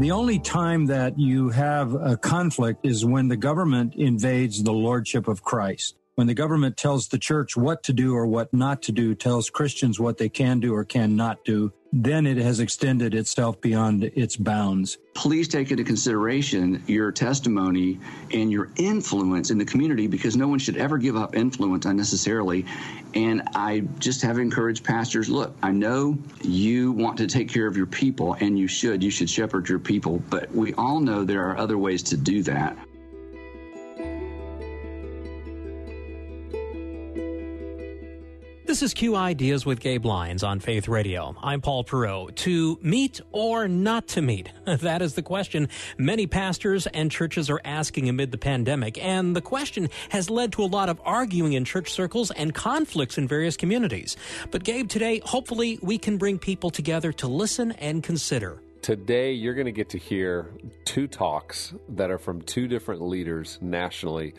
The only time that you have a conflict is when the government invades the lordship of Christ. When the government tells the church what to do or what not to do, tells Christians what they can do or cannot do, then it has extended itself beyond its bounds. Please take into consideration your testimony and your influence in the community because no one should ever give up influence unnecessarily. And I just have encouraged pastors look, I know you want to take care of your people, and you should. You should shepherd your people, but we all know there are other ways to do that. This is Q Ideas with Gabe Lyons on Faith Radio. I'm Paul Perot. To meet or not to meet? That is the question many pastors and churches are asking amid the pandemic. And the question has led to a lot of arguing in church circles and conflicts in various communities. But Gabe, today, hopefully we can bring people together to listen and consider. Today, you're going to get to hear two talks that are from two different leaders nationally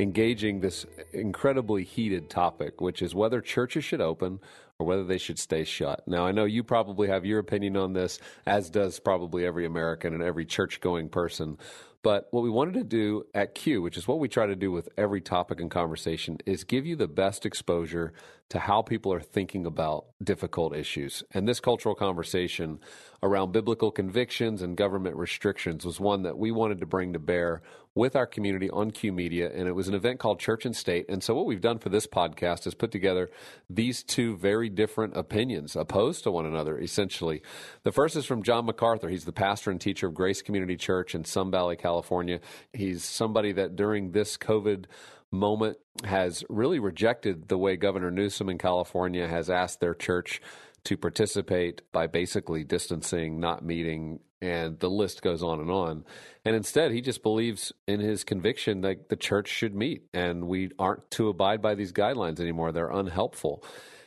engaging this incredibly heated topic, which is whether churches should open or whether they should stay shut. Now, I know you probably have your opinion on this, as does probably every American and every church going person. But what we wanted to do at Q, which is what we try to do with every topic and conversation, is give you the best exposure to how people are thinking about difficult issues. And this cultural conversation around biblical convictions and government restrictions was one that we wanted to bring to bear with our community on Q Media. And it was an event called Church and State. And so what we've done for this podcast is put together these two very different opinions opposed to one another, essentially. The first is from John MacArthur. He's the pastor and teacher of Grace Community Church in Sun Valley, California. He's somebody that during this COVID moment has really rejected the way Governor Newsom in California has asked their church to participate by basically distancing, not meeting, and the list goes on and on. And instead, he just believes in his conviction that the church should meet and we aren't to abide by these guidelines anymore. They're unhelpful.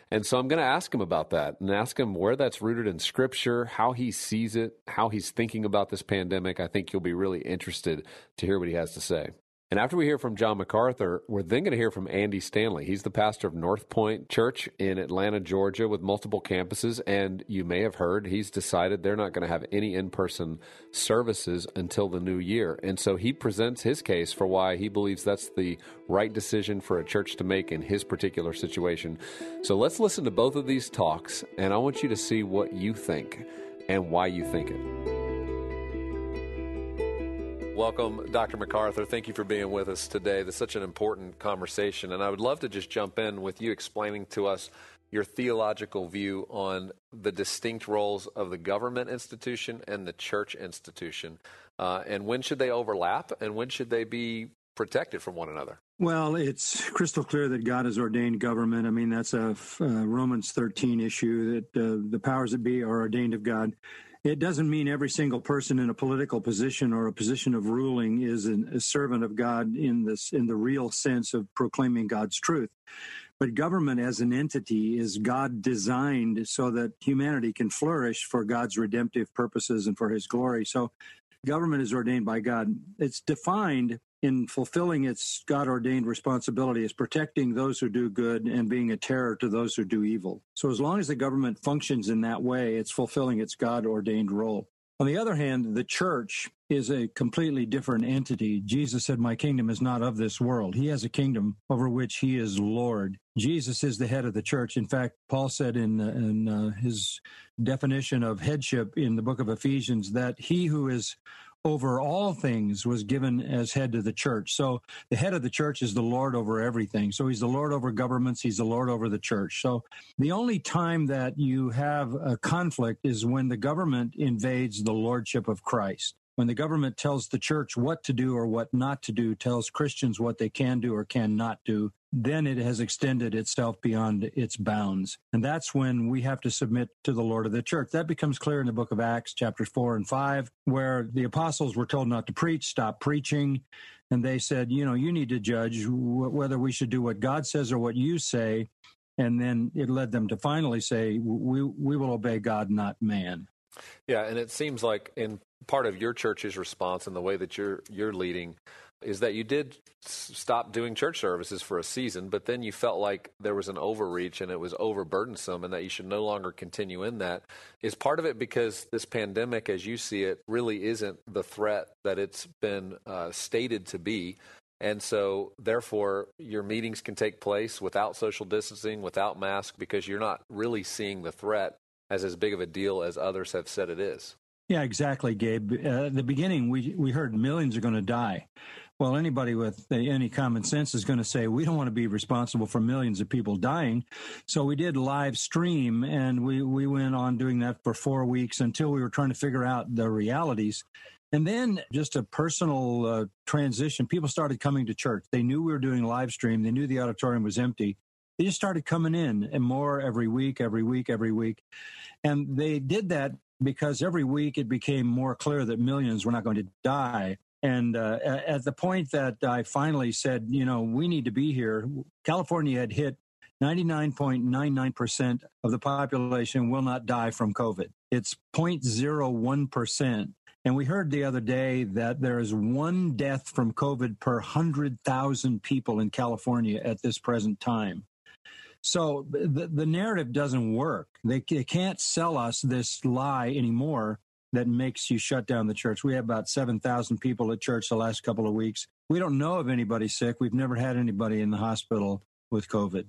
And so I'm going to ask him about that and ask him where that's rooted in scripture, how he sees it, how he's thinking about this pandemic. I think you'll be really interested to hear what he has to say. And after we hear from John MacArthur, we're then going to hear from Andy Stanley. He's the pastor of North Point Church in Atlanta, Georgia, with multiple campuses. And you may have heard he's decided they're not going to have any in person services until the new year. And so he presents his case for why he believes that's the right decision for a church to make in his particular situation. So let's listen to both of these talks, and I want you to see what you think and why you think it. Welcome, Dr. MacArthur. Thank you for being with us today. This is such an important conversation, and I would love to just jump in with you explaining to us your theological view on the distinct roles of the government institution and the church institution, uh, and when should they overlap, and when should they be protected from one another? Well, it's crystal clear that God has ordained government. I mean, that's a uh, Romans 13 issue that uh, the powers that be are ordained of God. It doesn't mean every single person in a political position or a position of ruling is an, a servant of God in this in the real sense of proclaiming God's truth. But government as an entity is God designed so that humanity can flourish for God's redemptive purposes and for his glory. So government is ordained by God. It's defined in fulfilling its God ordained responsibility as protecting those who do good and being a terror to those who do evil. So, as long as the government functions in that way, it's fulfilling its God ordained role. On the other hand, the church is a completely different entity. Jesus said, My kingdom is not of this world. He has a kingdom over which he is Lord. Jesus is the head of the church. In fact, Paul said in, in uh, his definition of headship in the book of Ephesians that he who is over all things was given as head to the church. So the head of the church is the Lord over everything. So he's the Lord over governments, he's the Lord over the church. So the only time that you have a conflict is when the government invades the lordship of Christ. When the government tells the church what to do or what not to do, tells Christians what they can do or cannot do, then it has extended itself beyond its bounds. And that's when we have to submit to the Lord of the church. That becomes clear in the book of Acts, chapters four and five, where the apostles were told not to preach, stop preaching. And they said, you know, you need to judge whether we should do what God says or what you say. And then it led them to finally say, we, we will obey God, not man. Yeah, and it seems like in part of your church's response and the way that you're you're leading is that you did stop doing church services for a season, but then you felt like there was an overreach and it was overburdensome and that you should no longer continue in that. Is part of it because this pandemic, as you see it, really isn't the threat that it's been uh, stated to be? And so, therefore, your meetings can take place without social distancing, without masks, because you're not really seeing the threat as as big of a deal as others have said it is. Yeah, exactly, Gabe. Uh, at the beginning, we we heard millions are going to die. Well, anybody with any common sense is going to say we don't want to be responsible for millions of people dying. So we did live stream, and we we went on doing that for four weeks until we were trying to figure out the realities. And then just a personal uh, transition. People started coming to church. They knew we were doing live stream. They knew the auditorium was empty. They just started coming in and more every week, every week, every week. And they did that because every week it became more clear that millions were not going to die. And uh, at the point that I finally said, you know, we need to be here, California had hit 99.99% of the population will not die from COVID. It's 0.01%. And we heard the other day that there is one death from COVID per 100,000 people in California at this present time. So the, the narrative doesn't work. They, they can't sell us this lie anymore that makes you shut down the church. We have about 7,000 people at church the last couple of weeks. We don't know of anybody sick. We've never had anybody in the hospital with COVID.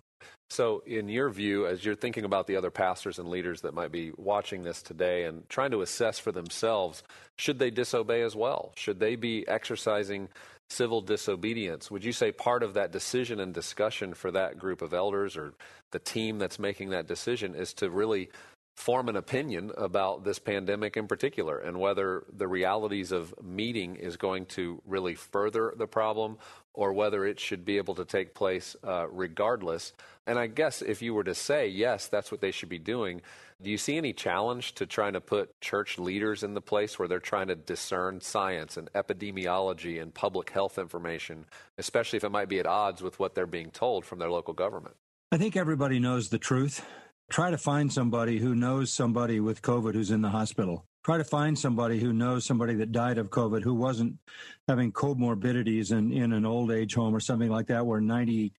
So, in your view, as you're thinking about the other pastors and leaders that might be watching this today and trying to assess for themselves, should they disobey as well? Should they be exercising civil disobedience? Would you say part of that decision and discussion for that group of elders or the team that's making that decision is to really form an opinion about this pandemic in particular and whether the realities of meeting is going to really further the problem or whether it should be able to take place uh, regardless. And I guess if you were to say, yes, that's what they should be doing, do you see any challenge to trying to put church leaders in the place where they're trying to discern science and epidemiology and public health information, especially if it might be at odds with what they're being told from their local government? I think everybody knows the truth. Try to find somebody who knows somebody with COVID who's in the hospital. Try to find somebody who knows somebody that died of COVID who wasn't having comorbidities in, in an old age home or something like that, where 98%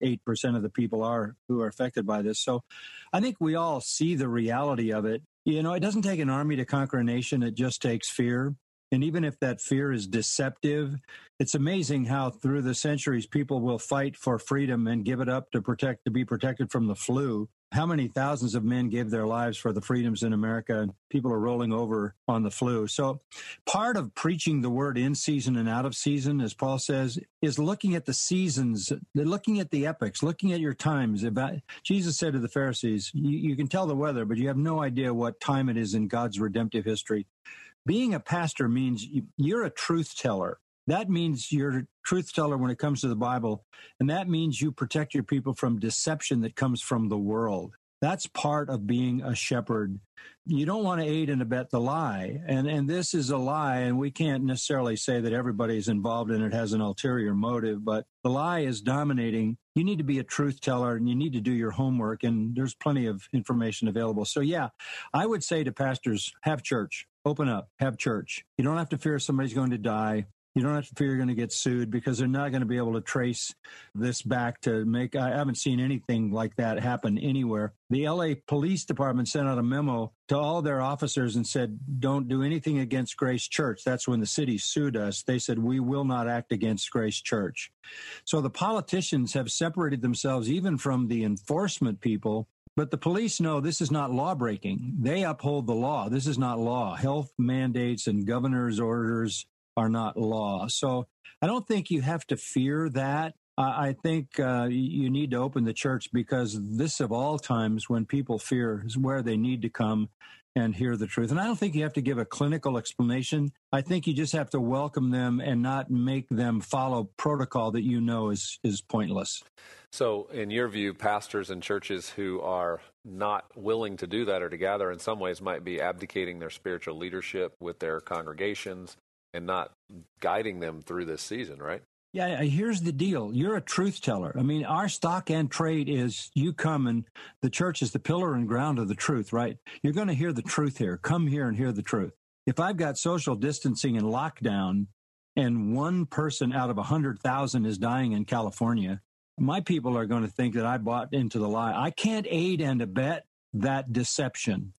of the people are who are affected by this. So I think we all see the reality of it. You know, it doesn't take an army to conquer a nation, it just takes fear. And even if that fear is deceptive, it's amazing how through the centuries people will fight for freedom and give it up to protect to be protected from the flu how many thousands of men gave their lives for the freedoms in America and people are rolling over on the flu. So part of preaching the word in season and out of season, as Paul says, is looking at the seasons, looking at the epochs, looking at your times. About Jesus said to the Pharisees, you, you can tell the weather, but you have no idea what time it is in God's redemptive history. Being a pastor means you're a truth teller. That means you're a truth teller when it comes to the Bible. And that means you protect your people from deception that comes from the world. That's part of being a shepherd. You don't want to aid and abet the lie. And, and this is a lie, and we can't necessarily say that everybody is involved in it has an ulterior motive, but the lie is dominating. You need to be a truth teller and you need to do your homework, and there's plenty of information available. So, yeah, I would say to pastors, have church, open up, have church. You don't have to fear somebody's going to die. You don't have to fear you're going to get sued because they're not going to be able to trace this back to make. I haven't seen anything like that happen anywhere. The LA Police Department sent out a memo to all their officers and said, don't do anything against Grace Church. That's when the city sued us. They said, we will not act against Grace Church. So the politicians have separated themselves even from the enforcement people but the police know this is not law breaking. They uphold the law. This is not law. Health mandates and governor's orders are not law. So I don't think you have to fear that. I think uh, you need to open the church because this, of all times, when people fear, is where they need to come and hear the truth. And I don't think you have to give a clinical explanation. I think you just have to welcome them and not make them follow protocol that you know is is pointless. So, in your view, pastors and churches who are not willing to do that or to gather in some ways might be abdicating their spiritual leadership with their congregations and not guiding them through this season, right? Yeah, here's the deal. You're a truth teller. I mean, our stock and trade is you come and the church is the pillar and ground of the truth, right? You're going to hear the truth here. Come here and hear the truth. If I've got social distancing and lockdown and one person out of a 100,000 is dying in California, my people are going to think that I bought into the lie. I can't aid and abet that deception.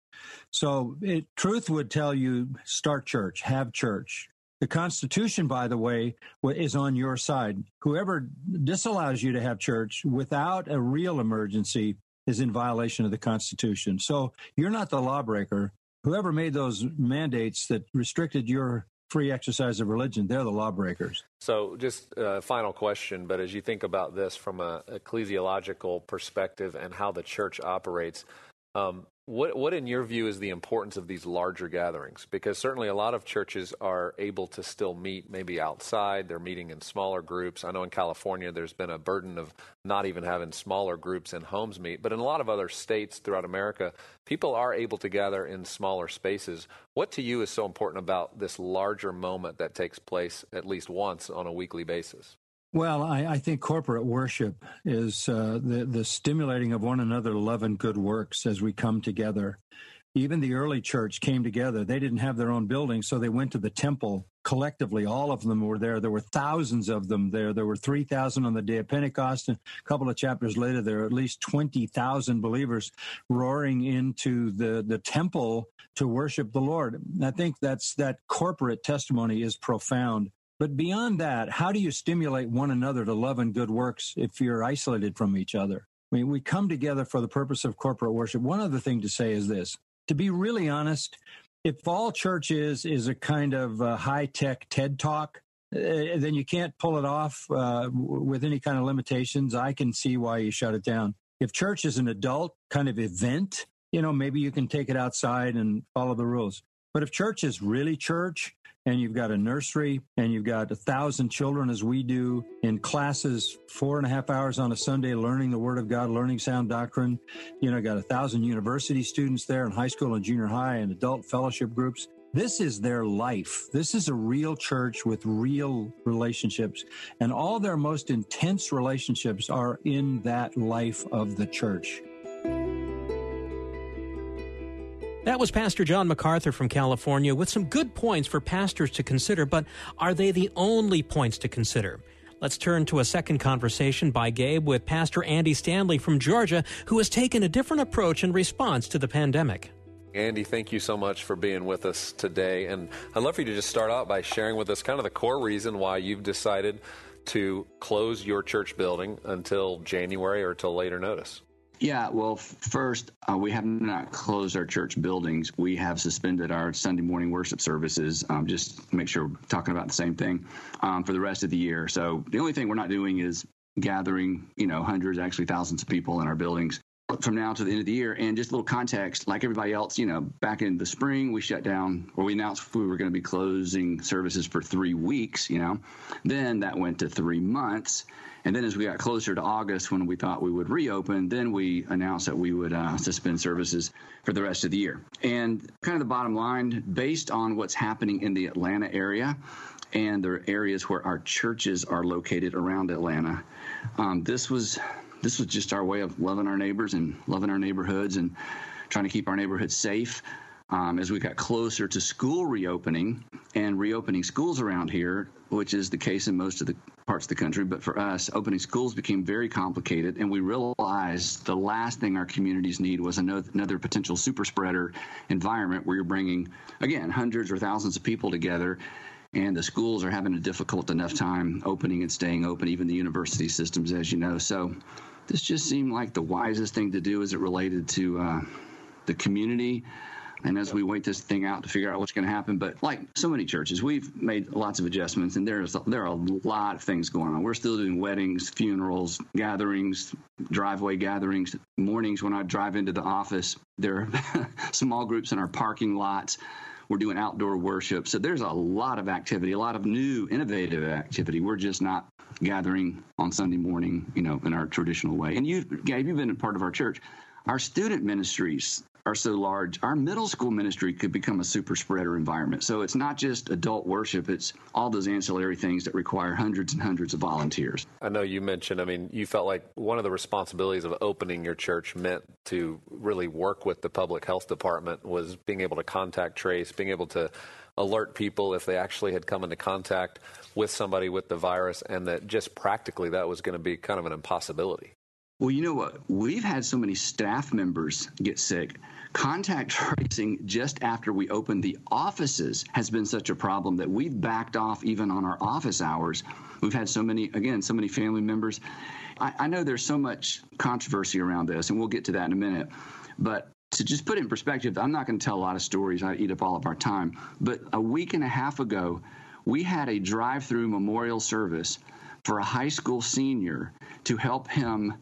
So it, truth would tell you start church, have church, the Constitution, by the way, is on your side. Whoever disallows you to have church without a real emergency is in violation of the Constitution. So you're not the lawbreaker. Whoever made those mandates that restricted your free exercise of religion, they're the lawbreakers. So, just a final question, but as you think about this from an ecclesiological perspective and how the church operates, um, what, what, in your view, is the importance of these larger gatherings? Because certainly a lot of churches are able to still meet maybe outside. They're meeting in smaller groups. I know in California there's been a burden of not even having smaller groups in homes meet. But in a lot of other states throughout America, people are able to gather in smaller spaces. What to you is so important about this larger moment that takes place at least once on a weekly basis? Well, I, I, think corporate worship is uh, the, the stimulating of one another love and good works as we come together. Even the early church came together. They didn't have their own building, so they went to the temple collectively. All of them were there. There were thousands of them there. There were 3,000 on the day of Pentecost. And a couple of chapters later, there are at least 20,000 believers roaring into the, the temple to worship the Lord. And I think that's that corporate testimony is profound. But beyond that, how do you stimulate one another to love and good works if you're isolated from each other? I mean, we come together for the purpose of corporate worship. One other thing to say is this to be really honest, if all church is is a kind of high tech TED talk, uh, then you can't pull it off uh, with any kind of limitations. I can see why you shut it down. If church is an adult kind of event, you know, maybe you can take it outside and follow the rules. But if church is really church, and you've got a nursery and you've got a thousand children as we do in classes four and a half hours on a sunday learning the word of god learning sound doctrine you know got a thousand university students there in high school and junior high and adult fellowship groups this is their life. This is a real church with real relationships. And all their most intense relationships are in that life of the church. That was Pastor John MacArthur from California with some good points for pastors to consider, but are they the only points to consider? Let's turn to a second conversation by Gabe with Pastor Andy Stanley from Georgia, who has taken a different approach in response to the pandemic. Andy, thank you so much for being with us today. And I'd love for you to just start out by sharing with us kind of the core reason why you've decided to close your church building until January or till later notice. Yeah, well, first, uh, we have not closed our church buildings. We have suspended our Sunday morning worship services, um, just to make sure we're talking about the same thing um, for the rest of the year. So the only thing we're not doing is gathering, you know, hundreds, actually thousands of people in our buildings from now to the end of the year. And just a little context, like everybody else, you know, back in the spring, we shut down or we announced we were going to be closing services for three weeks, you know. Then that went to three months. And then as we got closer to August, when we thought we would reopen, then we announced that we would uh, suspend services for the rest of the year. And kind of the bottom line, based on what's happening in the Atlanta area and the areas where our churches are located around Atlanta, um, this was this was just our way of loving our neighbors and loving our neighborhoods and trying to keep our neighborhoods safe. Um, as we got closer to school reopening and reopening schools around here, which is the case in most of the parts of the country. But for us, opening schools became very complicated, and we realized the last thing our communities need was another, potential super spreader environment where you're bringing, again, hundreds or thousands of people together. And the schools are having a difficult enough time opening and staying open, even the university systems, as you know. So, this just seemed like the wisest thing to do as it related to uh, the community. And as we wait this thing out to figure out what's going to happen, but like so many churches, we've made lots of adjustments, and there's there are a lot of things going on. We're still doing weddings, funerals, gatherings, driveway gatherings, mornings when I drive into the office. There are small groups in our parking lots. We're doing outdoor worship. So there's a lot of activity, a lot of new, innovative activity. We're just not gathering on Sunday morning, you know, in our traditional way. And you, Gabe, you've been a part of our church. Our student ministries are so large, our middle school ministry could become a super spreader environment. So it's not just adult worship, it's all those ancillary things that require hundreds and hundreds of volunteers. I know you mentioned, I mean, you felt like one of the responsibilities of opening your church meant to really work with the public health department was being able to contact trace, being able to alert people if they actually had come into contact with somebody with the virus, and that just practically that was going to be kind of an impossibility. Well, you know what? We've had so many staff members get sick. Contact tracing just after we opened the offices has been such a problem that we've backed off even on our office hours. We've had so many, again, so many family members. I, I know there's so much controversy around this, and we'll get to that in a minute. But to just put it in perspective, I'm not going to tell a lot of stories. I eat up all of our time. But a week and a half ago, we had a drive through memorial service for a high school senior to help him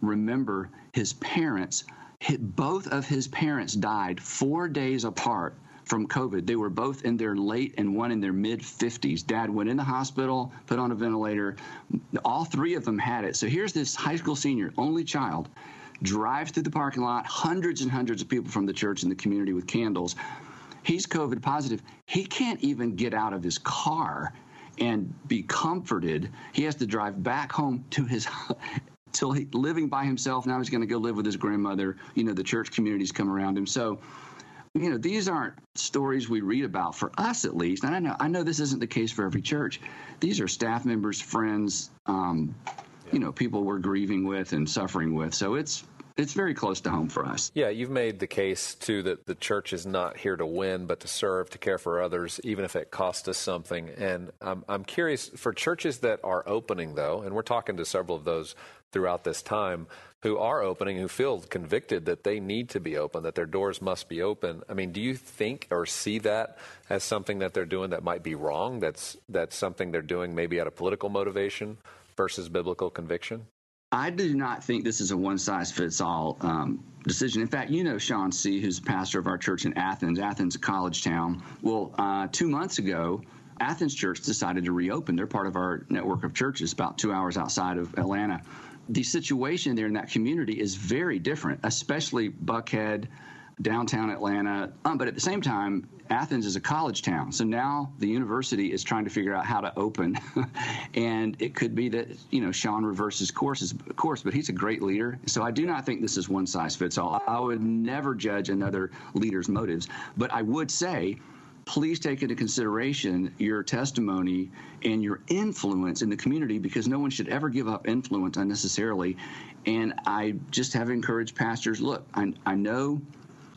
remember his parents. Both of his parents died four days apart from COVID. They were both in their late and one in their mid 50s. Dad went in the hospital, put on a ventilator. All three of them had it. So here's this high school senior, only child, drives through the parking lot, hundreds and hundreds of people from the church and the community with candles. He's COVID positive. He can't even get out of his car and be comforted. He has to drive back home to his till he living by himself. Now he's going to go live with his grandmother. You know, the church communities come around him. So, you know, these aren't stories we read about for us, at least. And I know, I know this isn't the case for every church. These are staff members, friends, um, you know, people we're grieving with and suffering with. So it's it's very close to home for us. Yeah, you've made the case too that the church is not here to win, but to serve, to care for others, even if it costs us something. And I'm I'm curious for churches that are opening though, and we're talking to several of those throughout this time who are opening, who feel convicted that they need to be open, that their doors must be open. I mean, do you think or see that as something that they're doing that might be wrong? That's that's something they're doing maybe out of political motivation versus biblical conviction? I do not think this is a one size fits all um, decision. In fact, you know Sean Seay, who's pastor of our church in Athens. Athens, a college town. Well, uh, two months ago, Athens Church decided to reopen. They're part of our network of churches, about two hours outside of Atlanta. The situation there in that community is very different, especially Buckhead, downtown Atlanta. Um, but at the same time, Athens is a college town. So now the university is trying to figure out how to open. and it could be that, you know, Sean reverses courses, course, but he's a great leader. So I do not think this is one size fits all. I would never judge another leader's motives. But I would say, please take into consideration your testimony and your influence in the community because no one should ever give up influence unnecessarily. And I just have encouraged pastors look, I, I know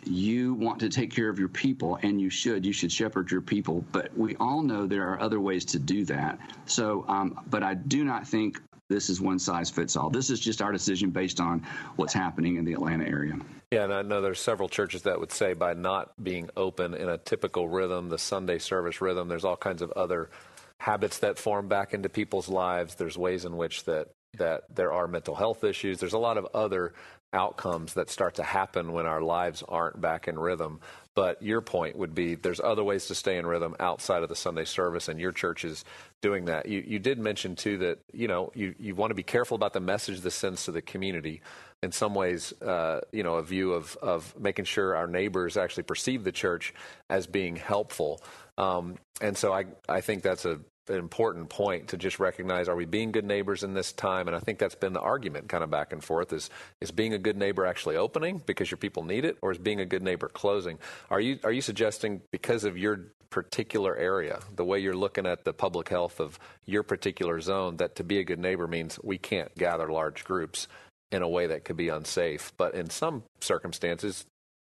you want to take care of your people, and you should. You should shepherd your people. But we all know there are other ways to do that. So, um, but I do not think this is one size fits all. This is just our decision based on what's happening in the Atlanta area. Yeah, and I know there's several churches that would say by not being open in a typical rhythm, the Sunday service rhythm, there's all kinds of other habits that form back into people's lives. There's ways in which that that there are mental health issues. There's a lot of other outcomes that start to happen when our lives aren't back in rhythm. But your point would be there's other ways to stay in rhythm outside of the Sunday service, and your church is doing that. You, you did mention, too, that you know you, you want to be careful about the message this sends to the community. In some ways, uh, you know, a view of, of making sure our neighbors actually perceive the church as being helpful. Um, and so I, I think that's a, an important point to just recognize are we being good neighbors in this time? And i think that's been the argument kind of back and forth is is being a good neighbor actually opening because your people need it or is being a good neighbor closing? Are you are you suggesting because of your particular area the way you're looking at the public health of your particular zone that to be a good neighbor means we can't gather large groups in a way that could be unsafe? But in some circumstances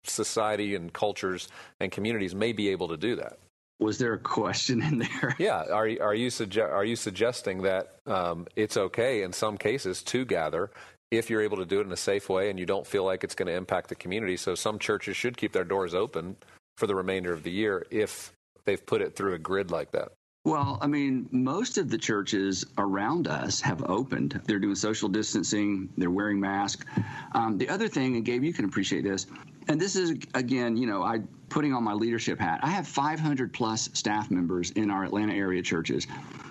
society and cultures and communities may be able to do that was there a question in there? Yeah. Are, are, you, suge- are you suggesting that um, it's okay in some cases to gather if you're able to do it in a safe way and you don't feel like it's going to impact the community? So some churches should keep their doors open for the remainder of the year if they've put it through a grid like that? Well, I mean, most of the churches around us have opened. They're doing social distancing, they're wearing masks. Um, the other thing, and Gabe, you can appreciate this, and this is, again, you know, I putting on my leadership hat. I have 500 plus staff members in our Atlanta area churches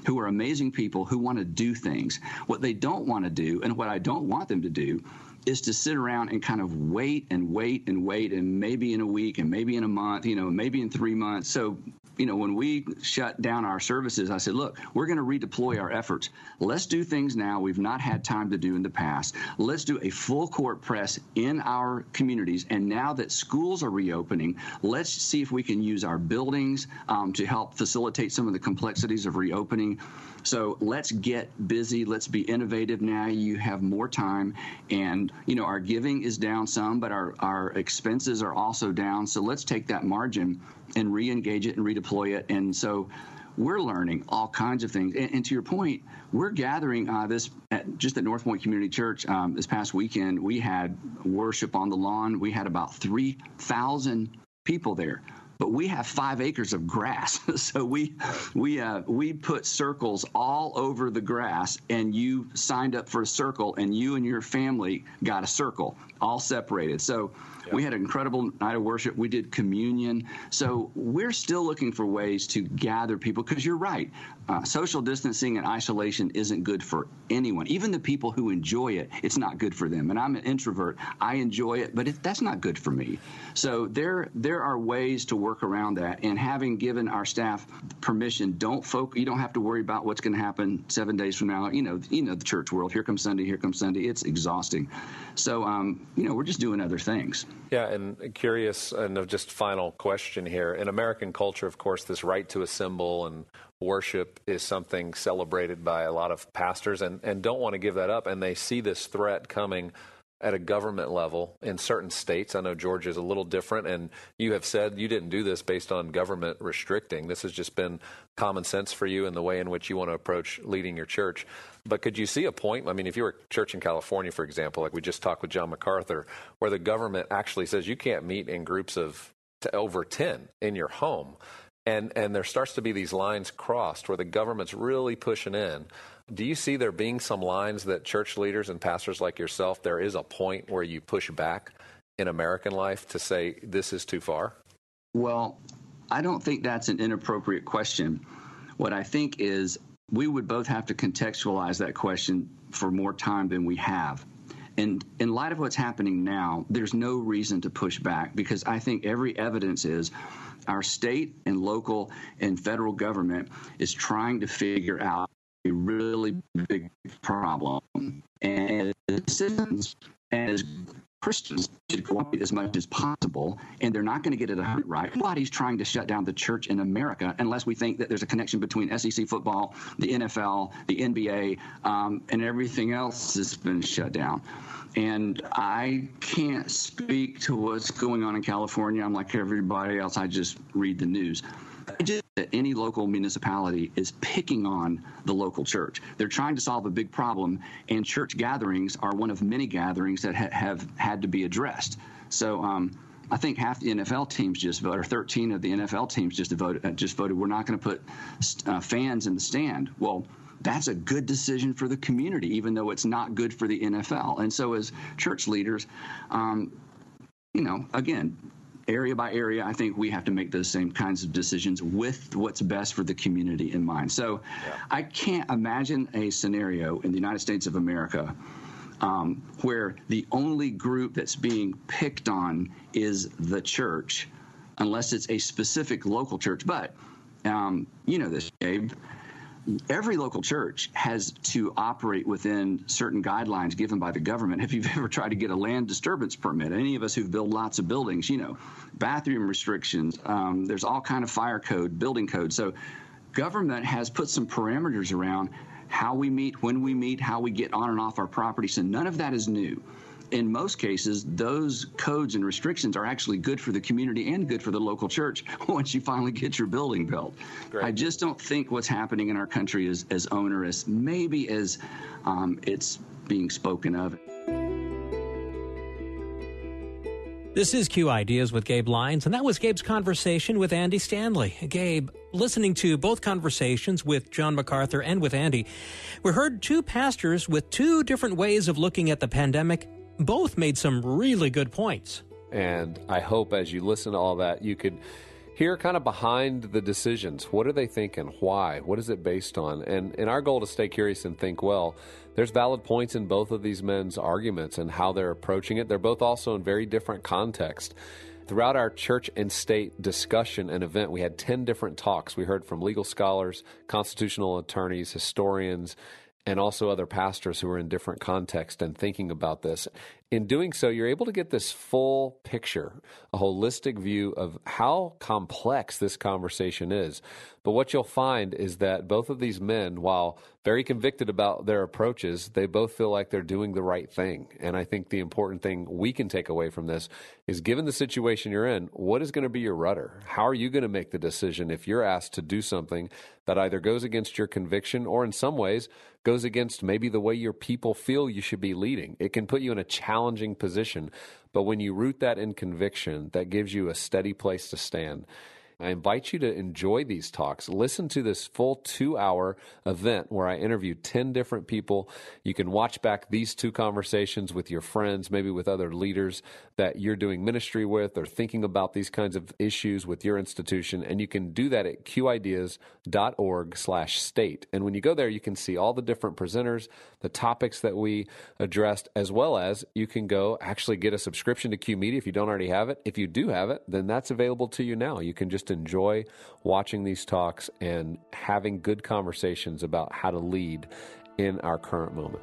who are amazing people who want to do things. What they don't want to do, and what I don't want them to do, is to sit around and kind of wait and wait and wait and maybe in a week and maybe in a month, you know, maybe in three months. So you know, when we shut down our services, I said, look, we're going to redeploy our efforts. Let's do things now we've not had time to do in the past. Let's do a full court press in our communities. And now that schools are reopening, let's see if we can use our buildings um, to help facilitate some of the complexities of reopening. So let's get busy. Let's be innovative now. You have more time. And, you know, our giving is down some, but our, our expenses are also down. So let's take that margin and re-engage it and redeploy it. And so we're learning all kinds of things. And, and to your point, we're gathering uh, this at, just at North Point Community Church um, this past weekend. We had worship on the lawn. We had about 3,000 people there but we have five acres of grass. so we we uh, we put circles all over the grass, and you signed up for a circle, and you and your family got a circle, all separated. So we had an incredible night of worship. We did communion. So we're still looking for ways to gather people because you're right. Uh, social distancing and isolation isn't good for anyone. Even the people who enjoy it, it's not good for them. And I'm an introvert. I enjoy it, but it, that's not good for me. So there there are ways to work around that. And having given our staff permission, don't focus. You don't have to worry about what's going to happen seven days from now. You know, you know the church world. Here comes Sunday. Here comes Sunday. It's exhausting. So um, you know, we're just doing other things. Yeah, and curious, and just final question here. In American culture, of course, this right to assemble and worship is something celebrated by a lot of pastors and, and don't want to give that up. And they see this threat coming at a government level in certain states. I know Georgia is a little different, and you have said you didn't do this based on government restricting. This has just been common sense for you in the way in which you want to approach leading your church. But could you see a point? I mean, if you were a church in California, for example, like we just talked with John MacArthur, where the government actually says you can't meet in groups of over 10 in your home. And, and there starts to be these lines crossed where the government's really pushing in do you see there being some lines that church leaders and pastors like yourself, there is a point where you push back in American life to say this is too far? Well, I don't think that's an inappropriate question. What I think is we would both have to contextualize that question for more time than we have. And in light of what's happening now, there's no reason to push back because I think every evidence is our state and local and federal government is trying to figure out really big problem. And citizens and as Christians should cooperate as much as possible, and they're not going to get it right. Nobody's trying to shut down the church in America unless we think that there's a connection between SEC football, the NFL, the NBA, um, and everything else that's been shut down. And I can't speak to what's going on in California. I'm like everybody else. I just read the news. That any local municipality is picking on the local church. They're trying to solve a big problem, and church gatherings are one of many gatherings that ha- have had to be addressed. So, um, I think half the NFL teams just voted, or 13 of the NFL teams just voted. Uh, just voted. We're not going to put uh, fans in the stand. Well, that's a good decision for the community, even though it's not good for the NFL. And so, as church leaders, um, you know, again, area by area, I think we have to make those same kinds of decisions with what's best for the community in mind. So yeah. I can't imagine a scenario in the United States of America um, where the only group that's being picked on is the church, unless it's a specific local church. But um, you know this, Gabe every local church has to operate within certain guidelines given by the government. If you've ever tried to get a land disturbance permit, any of us who've built lots of buildings, you know, bathroom restrictions, um, there's all kind of fire code, building code. So government has put some parameters around how we meet, when we meet, how we get on and off our property. So none of that is new in most cases, those codes and restrictions are actually good for the community and good for the local church once you finally get your building built. Great. I just don't think what's happening in our country is as onerous, maybe as um, it's being spoken of. This is Q Ideas with Gabe Lyons, and that was Gabe's conversation with Andy Stanley. Gabe, listening to both conversations with John MacArthur and with Andy, we heard two pastors with two different ways of looking at the pandemic. Both made some really good points. And I hope as you listen to all that, you could hear kind of behind the decisions. What are they thinking? Why? What is it based on? And in our goal to stay curious and think well, there's valid points in both of these men's arguments and how they're approaching it. They're both also in very different context. Throughout our church and state discussion and event, we had 10 different talks. We heard from legal scholars, constitutional attorneys, historians, and also other pastors who are in different contexts and thinking about this. In doing so, you're able to get this full picture, a holistic view of how complex this conversation is. But what you'll find is that both of these men, while very convicted about their approaches, they both feel like they're doing the right thing. And I think the important thing we can take away from this is given the situation you're in, what is going to be your rudder? How are you going to make the decision if you're asked to do something that either goes against your conviction or in some ways goes against maybe the way your people feel you should be leading? It can put you in a challenging position. But when you root that in conviction, that gives you a steady place to stand. I invite you to enjoy these talks. Listen to this full two hour event where I interview 10 different people. You can watch back these two conversations with your friends, maybe with other leaders that you're doing ministry with or thinking about these kinds of issues with your institution. And you can do that at qideas.org slash state. And when you go there, you can see all the different presenters, the topics that we addressed, as well as you can go actually get a subscription to Q Media if you don't already have it. If you do have it, then that's available to you now. You can just enjoy watching these talks and having good conversations about how to lead in our current moment.